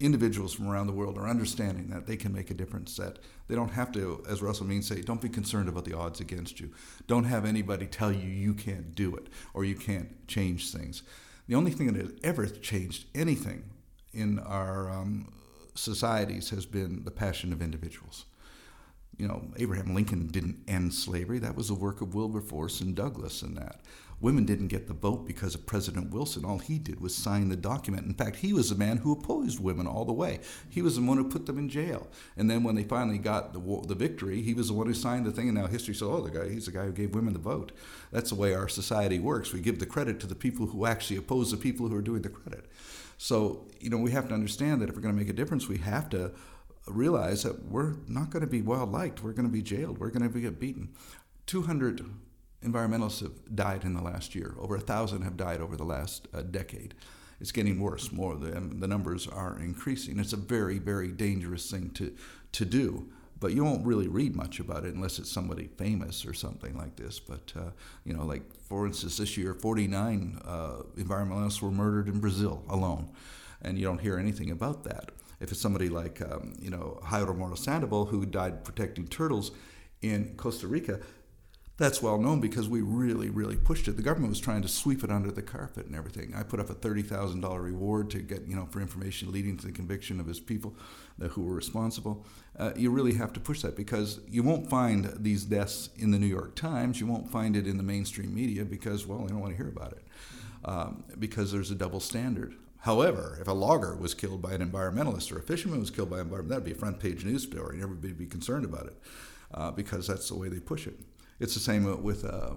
individuals from around the world are understanding that they can make a difference. That they don't have to, as Russell Means say, don't be concerned about the odds against you. Don't have anybody tell you you can't do it or you can't change things. The only thing that has ever changed anything in our um, societies has been the passion of individuals. You know, Abraham Lincoln didn't end slavery. That was the work of Wilberforce and Douglass and that. Women didn't get the vote because of President Wilson. All he did was sign the document. In fact, he was the man who opposed women all the way. He was the one who put them in jail. And then when they finally got the, the victory, he was the one who signed the thing. And now history says, oh, the guy, he's the guy who gave women the vote. That's the way our society works. We give the credit to the people who actually oppose the people who are doing the credit. So, you know, we have to understand that if we're going to make a difference, we have to realize that we're not going to be well liked. We're going to be jailed. We're going to get beaten. 200 environmentalists have died in the last year. Over a thousand have died over the last uh, decade. It's getting worse. More the, the numbers are increasing. It's a very, very dangerous thing to to do. But you won't really read much about it unless it's somebody famous or something like this. But uh, you know, like for instance, this year, 49 uh, environmentalists were murdered in Brazil alone, and you don't hear anything about that. If it's somebody like um, you know Jairo Mora Sandoval who died protecting turtles in Costa Rica, that's well known because we really, really pushed it. The government was trying to sweep it under the carpet and everything. I put up a thirty thousand dollar reward to get you know for information leading to the conviction of his people who were responsible. Uh, you really have to push that because you won't find these deaths in the New York Times. You won't find it in the mainstream media because well, they don't want to hear about it um, because there's a double standard. However, if a logger was killed by an environmentalist or a fisherman was killed by an environmentalist, that'd be a front page news story, and everybody would be concerned about it uh, because that's the way they push it. It's the same with uh,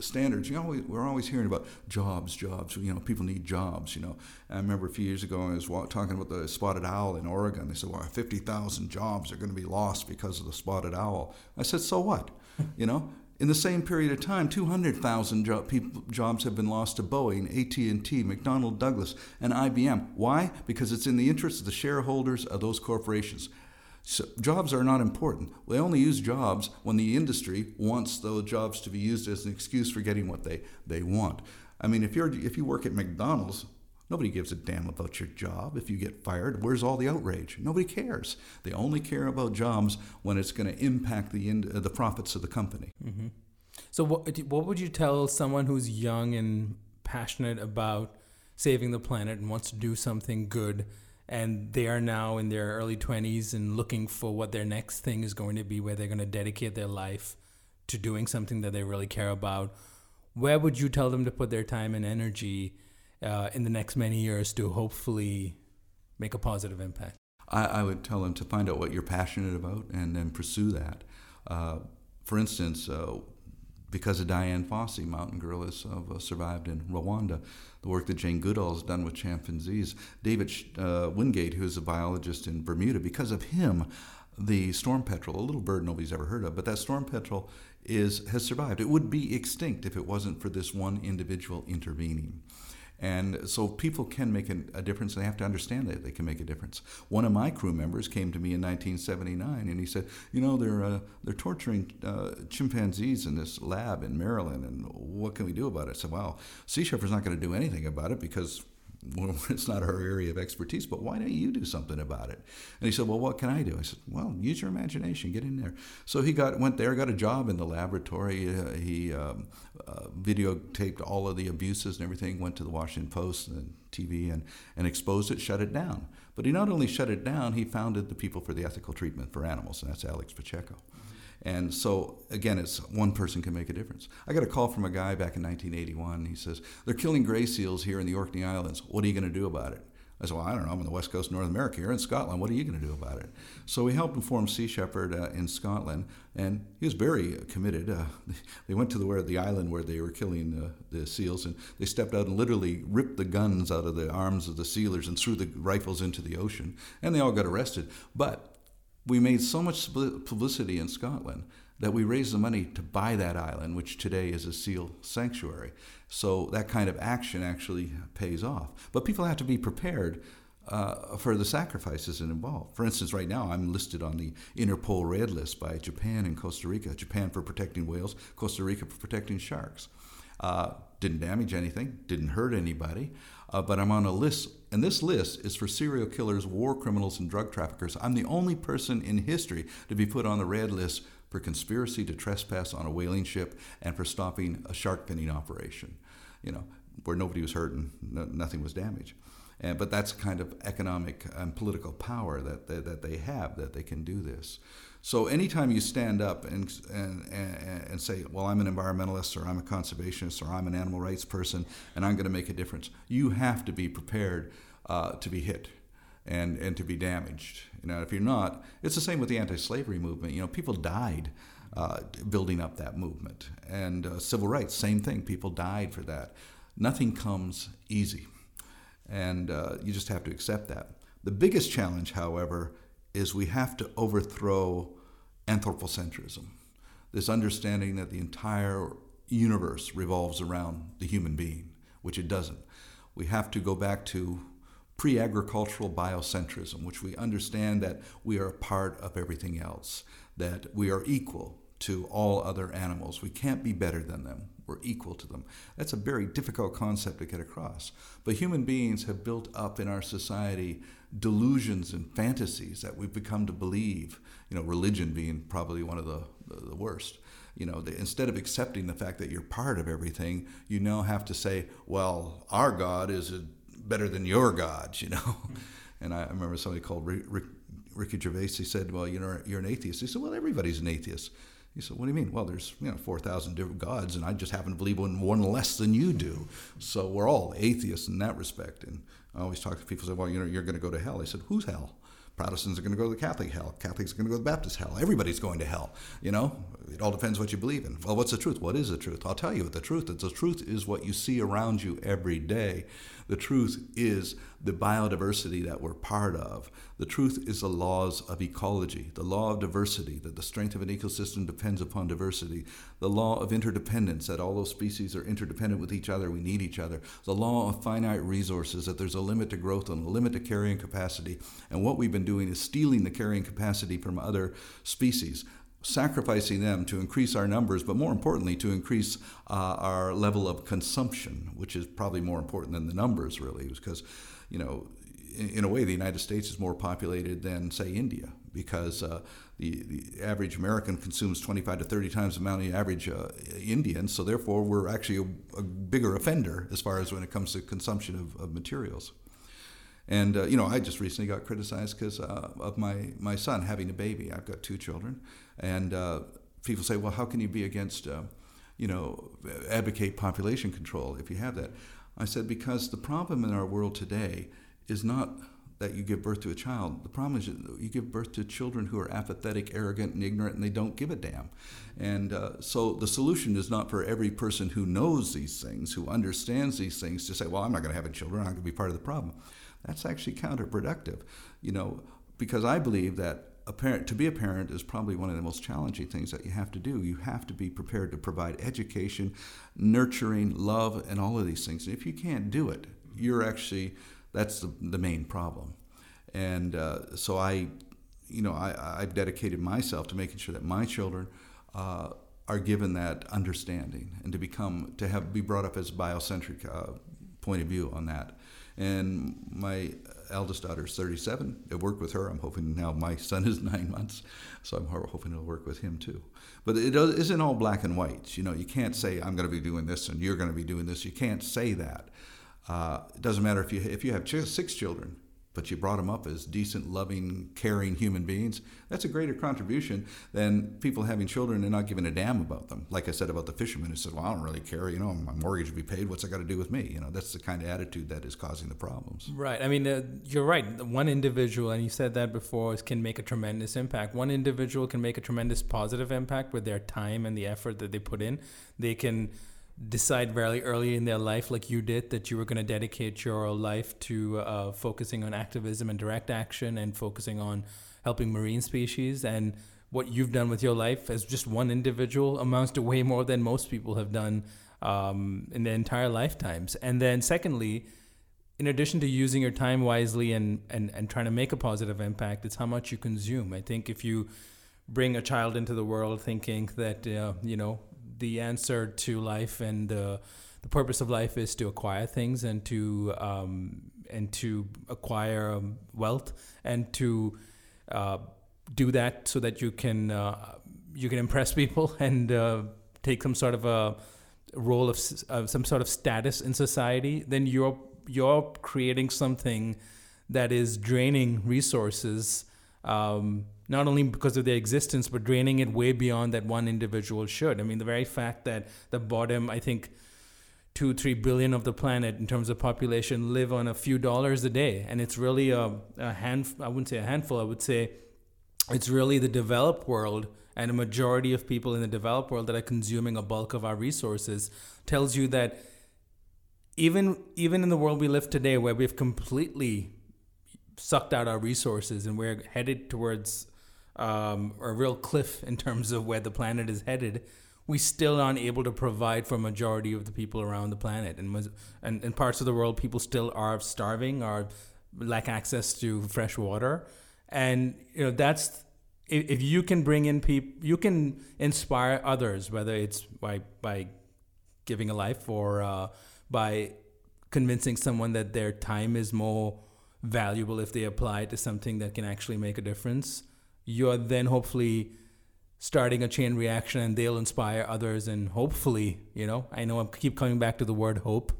standards. You know, we're always hearing about jobs, jobs. You know, people need jobs. You know, I remember a few years ago I was talking about the spotted owl in Oregon. They said, "Well, 50,000 jobs are going to be lost because of the spotted owl." I said, "So what?" [LAUGHS] you know, in the same period of time, 200,000 jo- people, jobs have been lost to Boeing, AT&T, McDonnell Douglas, and IBM. Why? Because it's in the interest of the shareholders of those corporations. So jobs are not important. They only use jobs when the industry wants those jobs to be used as an excuse for getting what they, they want. I mean, if you're if you work at McDonald's, nobody gives a damn about your job. If you get fired, where's all the outrage? Nobody cares. They only care about jobs when it's going to impact the in, uh, the profits of the company. Mm-hmm. So, what what would you tell someone who's young and passionate about saving the planet and wants to do something good? And they are now in their early 20s and looking for what their next thing is going to be where they're going to dedicate their life to doing something that they really care about. Where would you tell them to put their time and energy uh, in the next many years to hopefully make a positive impact? I, I, would tell them to find out what you're passionate about and then pursue that. Uh, for instance uh, because of Dian Fossey, mountain gorillas have uh, survived in Rwanda. The work that Jane Goodall has done with chimpanzees. David uh, Wingate, who is a biologist in Bermuda, because of him, the storm petrel, a little bird nobody's ever heard of, but that storm petrel is has survived. It would be extinct if it wasn't for this one individual intervening. And so people can make a difference, and they have to understand that they can make a difference. One of my crew members came to me in 1979, and he said, "You know, they're uh, they're torturing uh, chimpanzees in this lab in Maryland, and what can we do about it?" I said, "Well, Sea Shepherd's not going to do anything about it because [LAUGHS] it's not our area of expertise, but why don't you do something about it? And he said, well, what can I do? I said, well, use your imagination, get in there. So he got went there, got a job in the laboratory. Uh, he um, uh, videotaped all of the abuses and everything, went to the Washington Post and TV and, and exposed it, shut it down. But he not only shut it down, he founded the People for the Ethical Treatment for Animals, and that's Alex Pacheco. And so, again, it's one person can make a difference. I got a call from a guy back in 1981. He says, They're killing gray seals here in the Orkney Islands. What are you going to do about it? I said, Well, I don't know. I'm on the west coast of North America. You're in Scotland. What are you going to do about it? So we helped him form Sea Shepherd uh, in Scotland, and he was very committed. Uh, [LAUGHS] they went to the, where, the island where they were killing uh, the seals, and they stepped out and literally ripped the guns out of the arms of the sealers and threw the rifles into the ocean, and they all got arrested. But we made so much publicity in Scotland that we raised the money to buy that island, which today is a seal sanctuary. So that kind of action actually pays off. But people have to be prepared uh, for the sacrifices involved. For instance, right now I'm listed on the Interpol Red List by Japan and Costa Rica. Japan for protecting whales, Costa Rica for protecting sharks. Uh, didn't damage anything, didn't hurt anybody, uh, but I'm on a list, and this list is for serial killers, war criminals, and drug traffickers. I'm the only person in history to be put on the red list for conspiracy to trespass on a whaling ship and for stopping a shark finning operation, you know, where nobody was hurt and no, nothing was damaged. And, but that's kind of economic and political power that, that, that they have, that they can do this. So anytime you stand up and, and, and, and, say, well, I'm an environmentalist or I'm a conservationist or I'm an animal rights person and I'm going to make a difference, you have to be prepared uh, to be hit and, and to be damaged. You know, if you're not, it's the same with the anti-slavery movement. You know, people died uh, building up that movement. And uh, civil rights, same thing. People died for that. Nothing comes easy. And uh, you just have to accept that. The biggest challenge, however, is we have to overthrow anthropocentrism, this understanding that the entire universe revolves around the human being, which it doesn't. We have to go back to pre agricultural biocentrism, which we understand that we are a part of everything else, that we are equal to all other animals. We can't be better than them. We're equal to them. That's a very difficult concept to get across. But human beings have built up in our society delusions and fantasies that we've become to believe, you know, religion being probably one of the, the, the worst. You know, the, instead of accepting the fact that you're part of everything, you now have to say, well, our God is a, better than your God, you know. [LAUGHS] And I, remember somebody called Rick, Rick, Ricky Gervais, he said, well, you know, you're an atheist. He said, well, everybody's an atheist. He said, "What do you mean?" Well, there's you know four thousand different gods, and I just happen to believe in one less than you do. So we're all atheists in that respect. And I always talk to people say, "Well, you know, you're going to go to hell." I said, "Who's hell?" Protestants are going to go to the Catholic hell. Catholics are going to go to the Baptist hell. Everybody's going to hell. You know, it all depends what you believe in. Well, what's the truth? What is the truth? I'll tell you what the truth is. The truth is what you see around you every day. The truth is the biodiversity that we're part of. The truth is the laws of ecology, the law of diversity, that the strength of an ecosystem depends upon diversity, the law of interdependence, that all those species are interdependent with each other, we need each other, the law of finite resources, that there's a limit to growth and a limit to carrying capacity. And what we've been doing is stealing the carrying capacity from other species sacrificing them to increase our numbers, but more importantly, to increase uh, our level of consumption, which is probably more important than the numbers, really, because, you know, in, a way, the United States is more populated than, say, India, because uh, the, the average American consumes 25 to 30 times the amount of the average uh, Indian, so therefore we're actually a, a, bigger offender as far as when it comes to consumption of, of materials. And uh, you know, I just recently got criticized because uh, of my my son having a baby. I've got two children, and uh, people say, well, how can you be against, uh, you know, advocate population control if you have that? I said, because the problem in our world today is not that you give birth to a child. The problem is you give birth to children who are apathetic, arrogant, and ignorant, and they don't give a damn. And uh, so the solution is not for every person who knows these things, who understands these things, to say, well, I'm not going to have children, I'm going to be part of the problem. That's actually counterproductive, you know, because I believe that a parent to be a parent is probably one of the most challenging things that you have to do. You have to be prepared to provide education, nurturing, love, and all of these things. And if you can't do it, you're actually that's the, the main problem. And uh, so I, you know, I, I've dedicated myself to making sure that my children uh, are given that understanding and to become to have be brought up as biocentric uh, point of view on that. And my eldest daughter is 37. I worked with her. I'm hoping now my son is [LAUGHS] nine months, so I'm hoping it'll work with him too. But it isn't all black and white. You know, you can't say I'm going to be doing this and you're going to be doing this. You can't say that. Uh, it doesn't matter if you if you have six children but you brought them up as decent, loving, caring human beings, that's a greater contribution than people having children and not giving a damn about them. Like I said about the fisherman who said, Well, I don't really care, you know, my mortgage will be paid, what's it got to do with me? You know, that's the kind of attitude that is causing the problems. Right. I mean, uh, you're right. One individual, and you said that before, can make a tremendous impact. One individual can make a tremendous positive impact with their time and the effort that they put in. They can decide very early in their life, like you did, that you were going to dedicate your life to uh, focusing on activism and direct action and focusing on helping marine species. And what you've done with your life as just one individual amounts to way more than most people have done um, in their entire lifetimes. And then, secondly, in addition to using your time wisely and, and, and trying to make a positive impact, it's how much you consume. I think if you bring a child into the world thinking that, uh, you know, the answer to life and the the purpose of life is to acquire things and to um, and to acquire um, wealth and to uh, do that so that you can uh, you can impress people [LAUGHS] and uh, take some sort of a role of uh, some sort of status in society, then you're you're creating something that is draining resources. Um, not only because of their existence, but draining it way beyond that one individual should. I mean, the very fact that the bottom, I think, two, three billion of the planet in terms of population live on a few dollars a day. And it's really a, a hand, I wouldn't say a handful, I would say it's really the developed world and a majority of people in the developed world that are consuming a bulk of our resources tells you that even even in the world we live today where we've completely sucked out our resources and we're headed towards um, a real cliff in terms of where the planet is headed we still aren't able to provide for majority of the people around the planet and, and in parts of the world people still are starving or lack access to fresh water and you know that's if, you can bring in people, you can inspire others, whether it's by by giving a life or uh, by convincing someone that their time is more valuable if they apply to something that can actually make a difference. You're then hopefully starting a chain reaction and they'll inspire others and hopefully you know i know i keep coming back to the word hope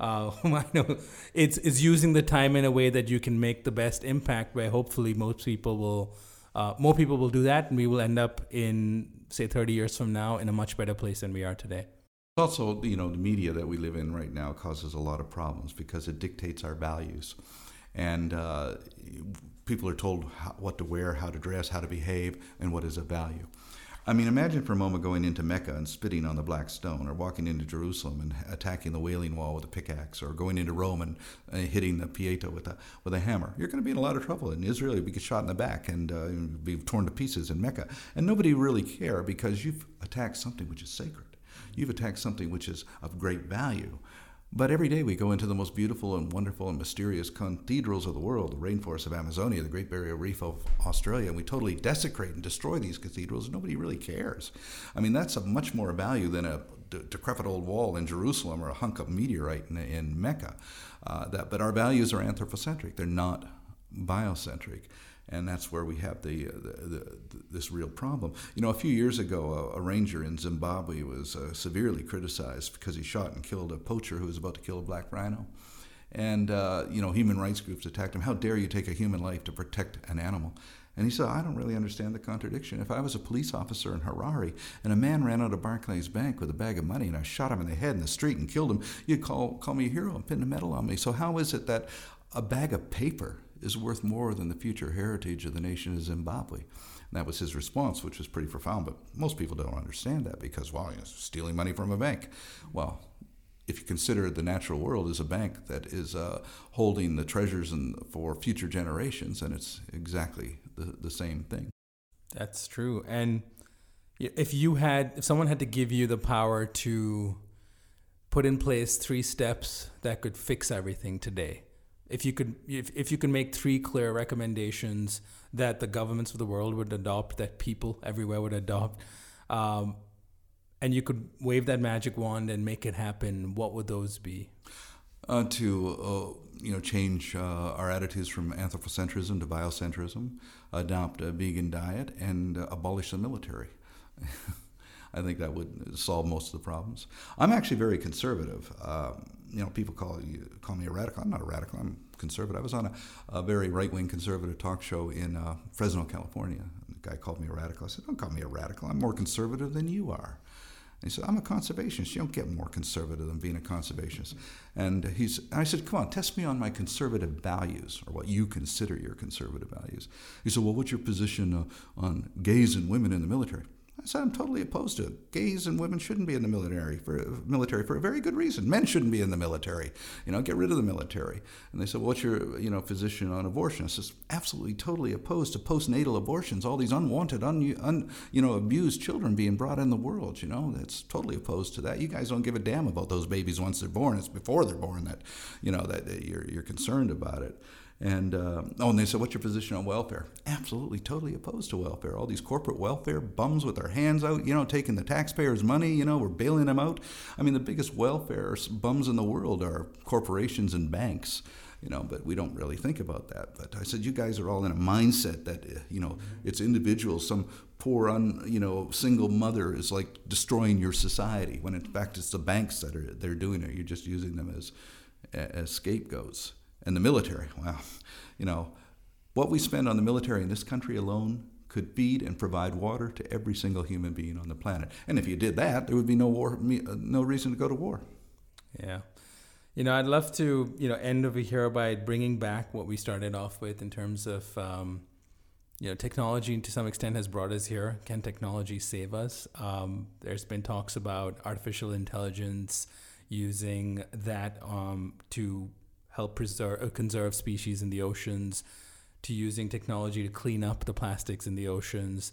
uh, [LAUGHS] I know it's it's using the time in a way that you can make the best impact where hopefully most people will uh, more people will do that, and we will end up in say 30 years from now in a much better place than we are today. Also, you know, the media that we live in right now causes a lot of problems because it dictates our values, and uh, people are told how, what to wear, how to dress, how to behave, and what is of value. I mean, imagine for a moment going into Mecca and spitting on the black stone, or walking into Jerusalem and attacking the Wailing Wall with a pickaxe, or going into Rome and uh, hitting the Pieta with a with a hammer. You're going to be in a lot of trouble. In Israel, you'd be shot in the back and uh, be torn to pieces in Mecca, and nobody really care because you've attacked something which is sacred. You've attacked something which is of great value. But every day we go into the most beautiful and wonderful and mysterious cathedrals of the world, the rainforests of Amazonia, the Great Barrier Reef of Australia, and we totally desecrate and destroy these cathedrals. Nobody really cares. I mean, that's of much more value than a decrepit old wall in Jerusalem or a hunk of meteorite in, in Mecca. Uh, that, but our values are anthropocentric, they're not biocentric and that's where we have the, uh, the, the, this real problem. You know, a few years ago, a, a ranger in Zimbabwe was uh, severely criticized because he shot and killed a poacher who was about to kill a black rhino. And, uh, you know, human rights groups attacked him. How dare you take a human life to protect an animal? And he said, I don't really understand the contradiction. If I was a police officer in Harare and a man ran out of Barclays Bank with a bag of money and I shot him in the head in the street and killed him, you'd call, call me a hero and pin a medal on me. So, how is it that a bag of paper is worth more than the future heritage of the nation of Zimbabwe. And that was his response, which was pretty profound. But most people don't understand that because, well, you're stealing money from a bank. Well, if you consider the natural world as a bank that is uh, holding the treasures for future generations, and it's exactly the, the same thing. That's true. And if you had, if someone had to give you the power to put in place three steps that could fix everything today, if you could if, if you could make three clear recommendations that the governments of the world would adopt that people everywhere would adopt um, and you could wave that magic wand and make it happen what would those be uh, to uh, you know change uh, our attitudes from anthropocentrism to biocentrism adopt a vegan diet and uh, abolish the military [LAUGHS] I think that would solve most of the problems. I'm actually very conservative. Um, you know, people call you, call me a radical. I'm not a radical. I'm conservative. I was on a, a very right wing conservative talk show in uh, Fresno, California. The guy called me a radical. I said, "Don't call me a radical. I'm more conservative than you are." And he said, "I'm a conservationist. You don't get more conservative than being a conservationist." And he's, and I said, "Come on, test me on my conservative values, or what you consider your conservative values." He said, "Well, what's your position uh, on gays and women in the military?" I said I'm totally opposed to it. Gays and women shouldn't be in the military for military for a very good reason. Men shouldn't be in the military. You know, get rid of the military. And they said, well, "What's your you know position on abortion?" I said, "Absolutely, totally opposed to postnatal abortions. All these unwanted, un, un, you know, abused children being brought in the world. You know, that's totally opposed to that. You guys don't give a damn about those babies once they're born. It's before they're born that you know that, that you're you're concerned about it." And uh, oh, and they said, "What's your position on welfare?" Absolutely, totally opposed to welfare. All these corporate welfare bums with their hands out, you know, taking the taxpayers' money. You know, we're bailing them out. I mean, the biggest welfare bums in the world are corporations and banks you know, but we don't really think about that. But I said, you guys are all in a mindset that, uh, you know, it's individuals. Some poor, un, you know, single mother is like destroying your society when in fact it's the banks that are they're doing it. You're just using them as as scapegoats. And the military, wow, you know, what we spend on the military in this country alone could feed and provide water to every single human being on the planet. And if you did that, there would be no war, uh, no reason to go to war. Yeah. You know, I'd love to, you know, end over here by bringing back what we started off with in terms of, um, you know, technology to some extent has brought us here. Can technology save us? Um, there's been talks about artificial intelligence using that um, to help preserve, uh, conserve species in the oceans, to using technology to clean up the plastics in the oceans.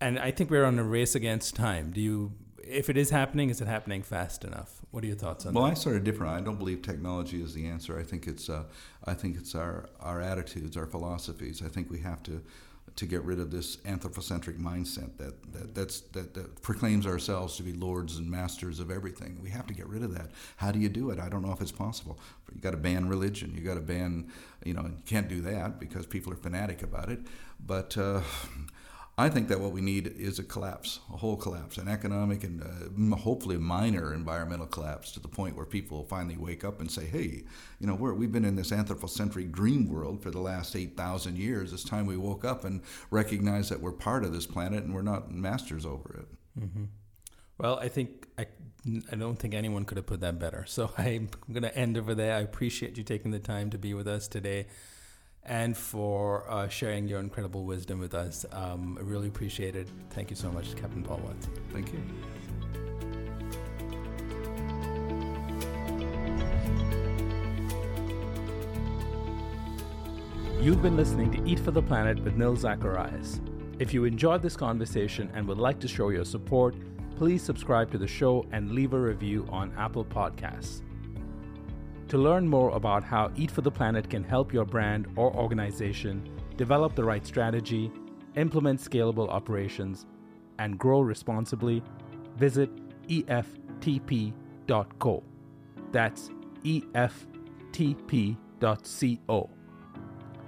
And I think we're on a race against time. Do you if it is happening, is it happening fast enough? What are your thoughts on well, that? Well, I sort of different. I don't believe technology is the answer. I think it's uh, I think it's our our attitudes, our philosophies. I think we have to to get rid of this anthropocentric mindset that, that that's that, that proclaims ourselves to be lords and masters of everything. We have to get rid of that. How do you do it? I don't know if it's possible. You got to ban religion. You got to ban, you know, you can't do that because people are fanatic about it. But uh, I think that what we need is a collapse, a whole collapse, an economic and uh, hopefully a minor environmental collapse to the point where people finally wake up and say, hey, you know, we have been in this anthropocentric dream world for the last 8,000 years. It's time we woke up and recognize that we're part of this planet and we're not masters over it. Mm-hmm. Well, I think I, I don't think anyone could have put that better. So [LAUGHS] I'm going to end over there. I appreciate you taking the time to be with us today and for uh, sharing your incredible wisdom with us. Um, I really appreciate it. Thank you so much, Captain Paul Watts. Thank you. You've been listening to Eat for the Planet with Nil Zacharias. If you enjoyed this conversation and would like to show your support, please subscribe to the show and leave a review on Apple Podcasts. To learn more about how Eat for the Planet can help your brand or organization develop the right strategy, implement scalable operations, and grow responsibly, visit EFTP.co. That's EFTP.co.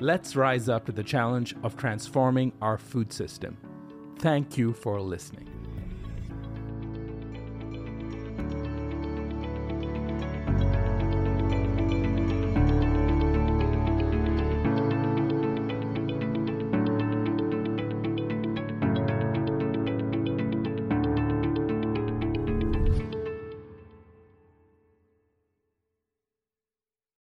Let's rise up to the challenge of transforming our food system. Thank you for listening.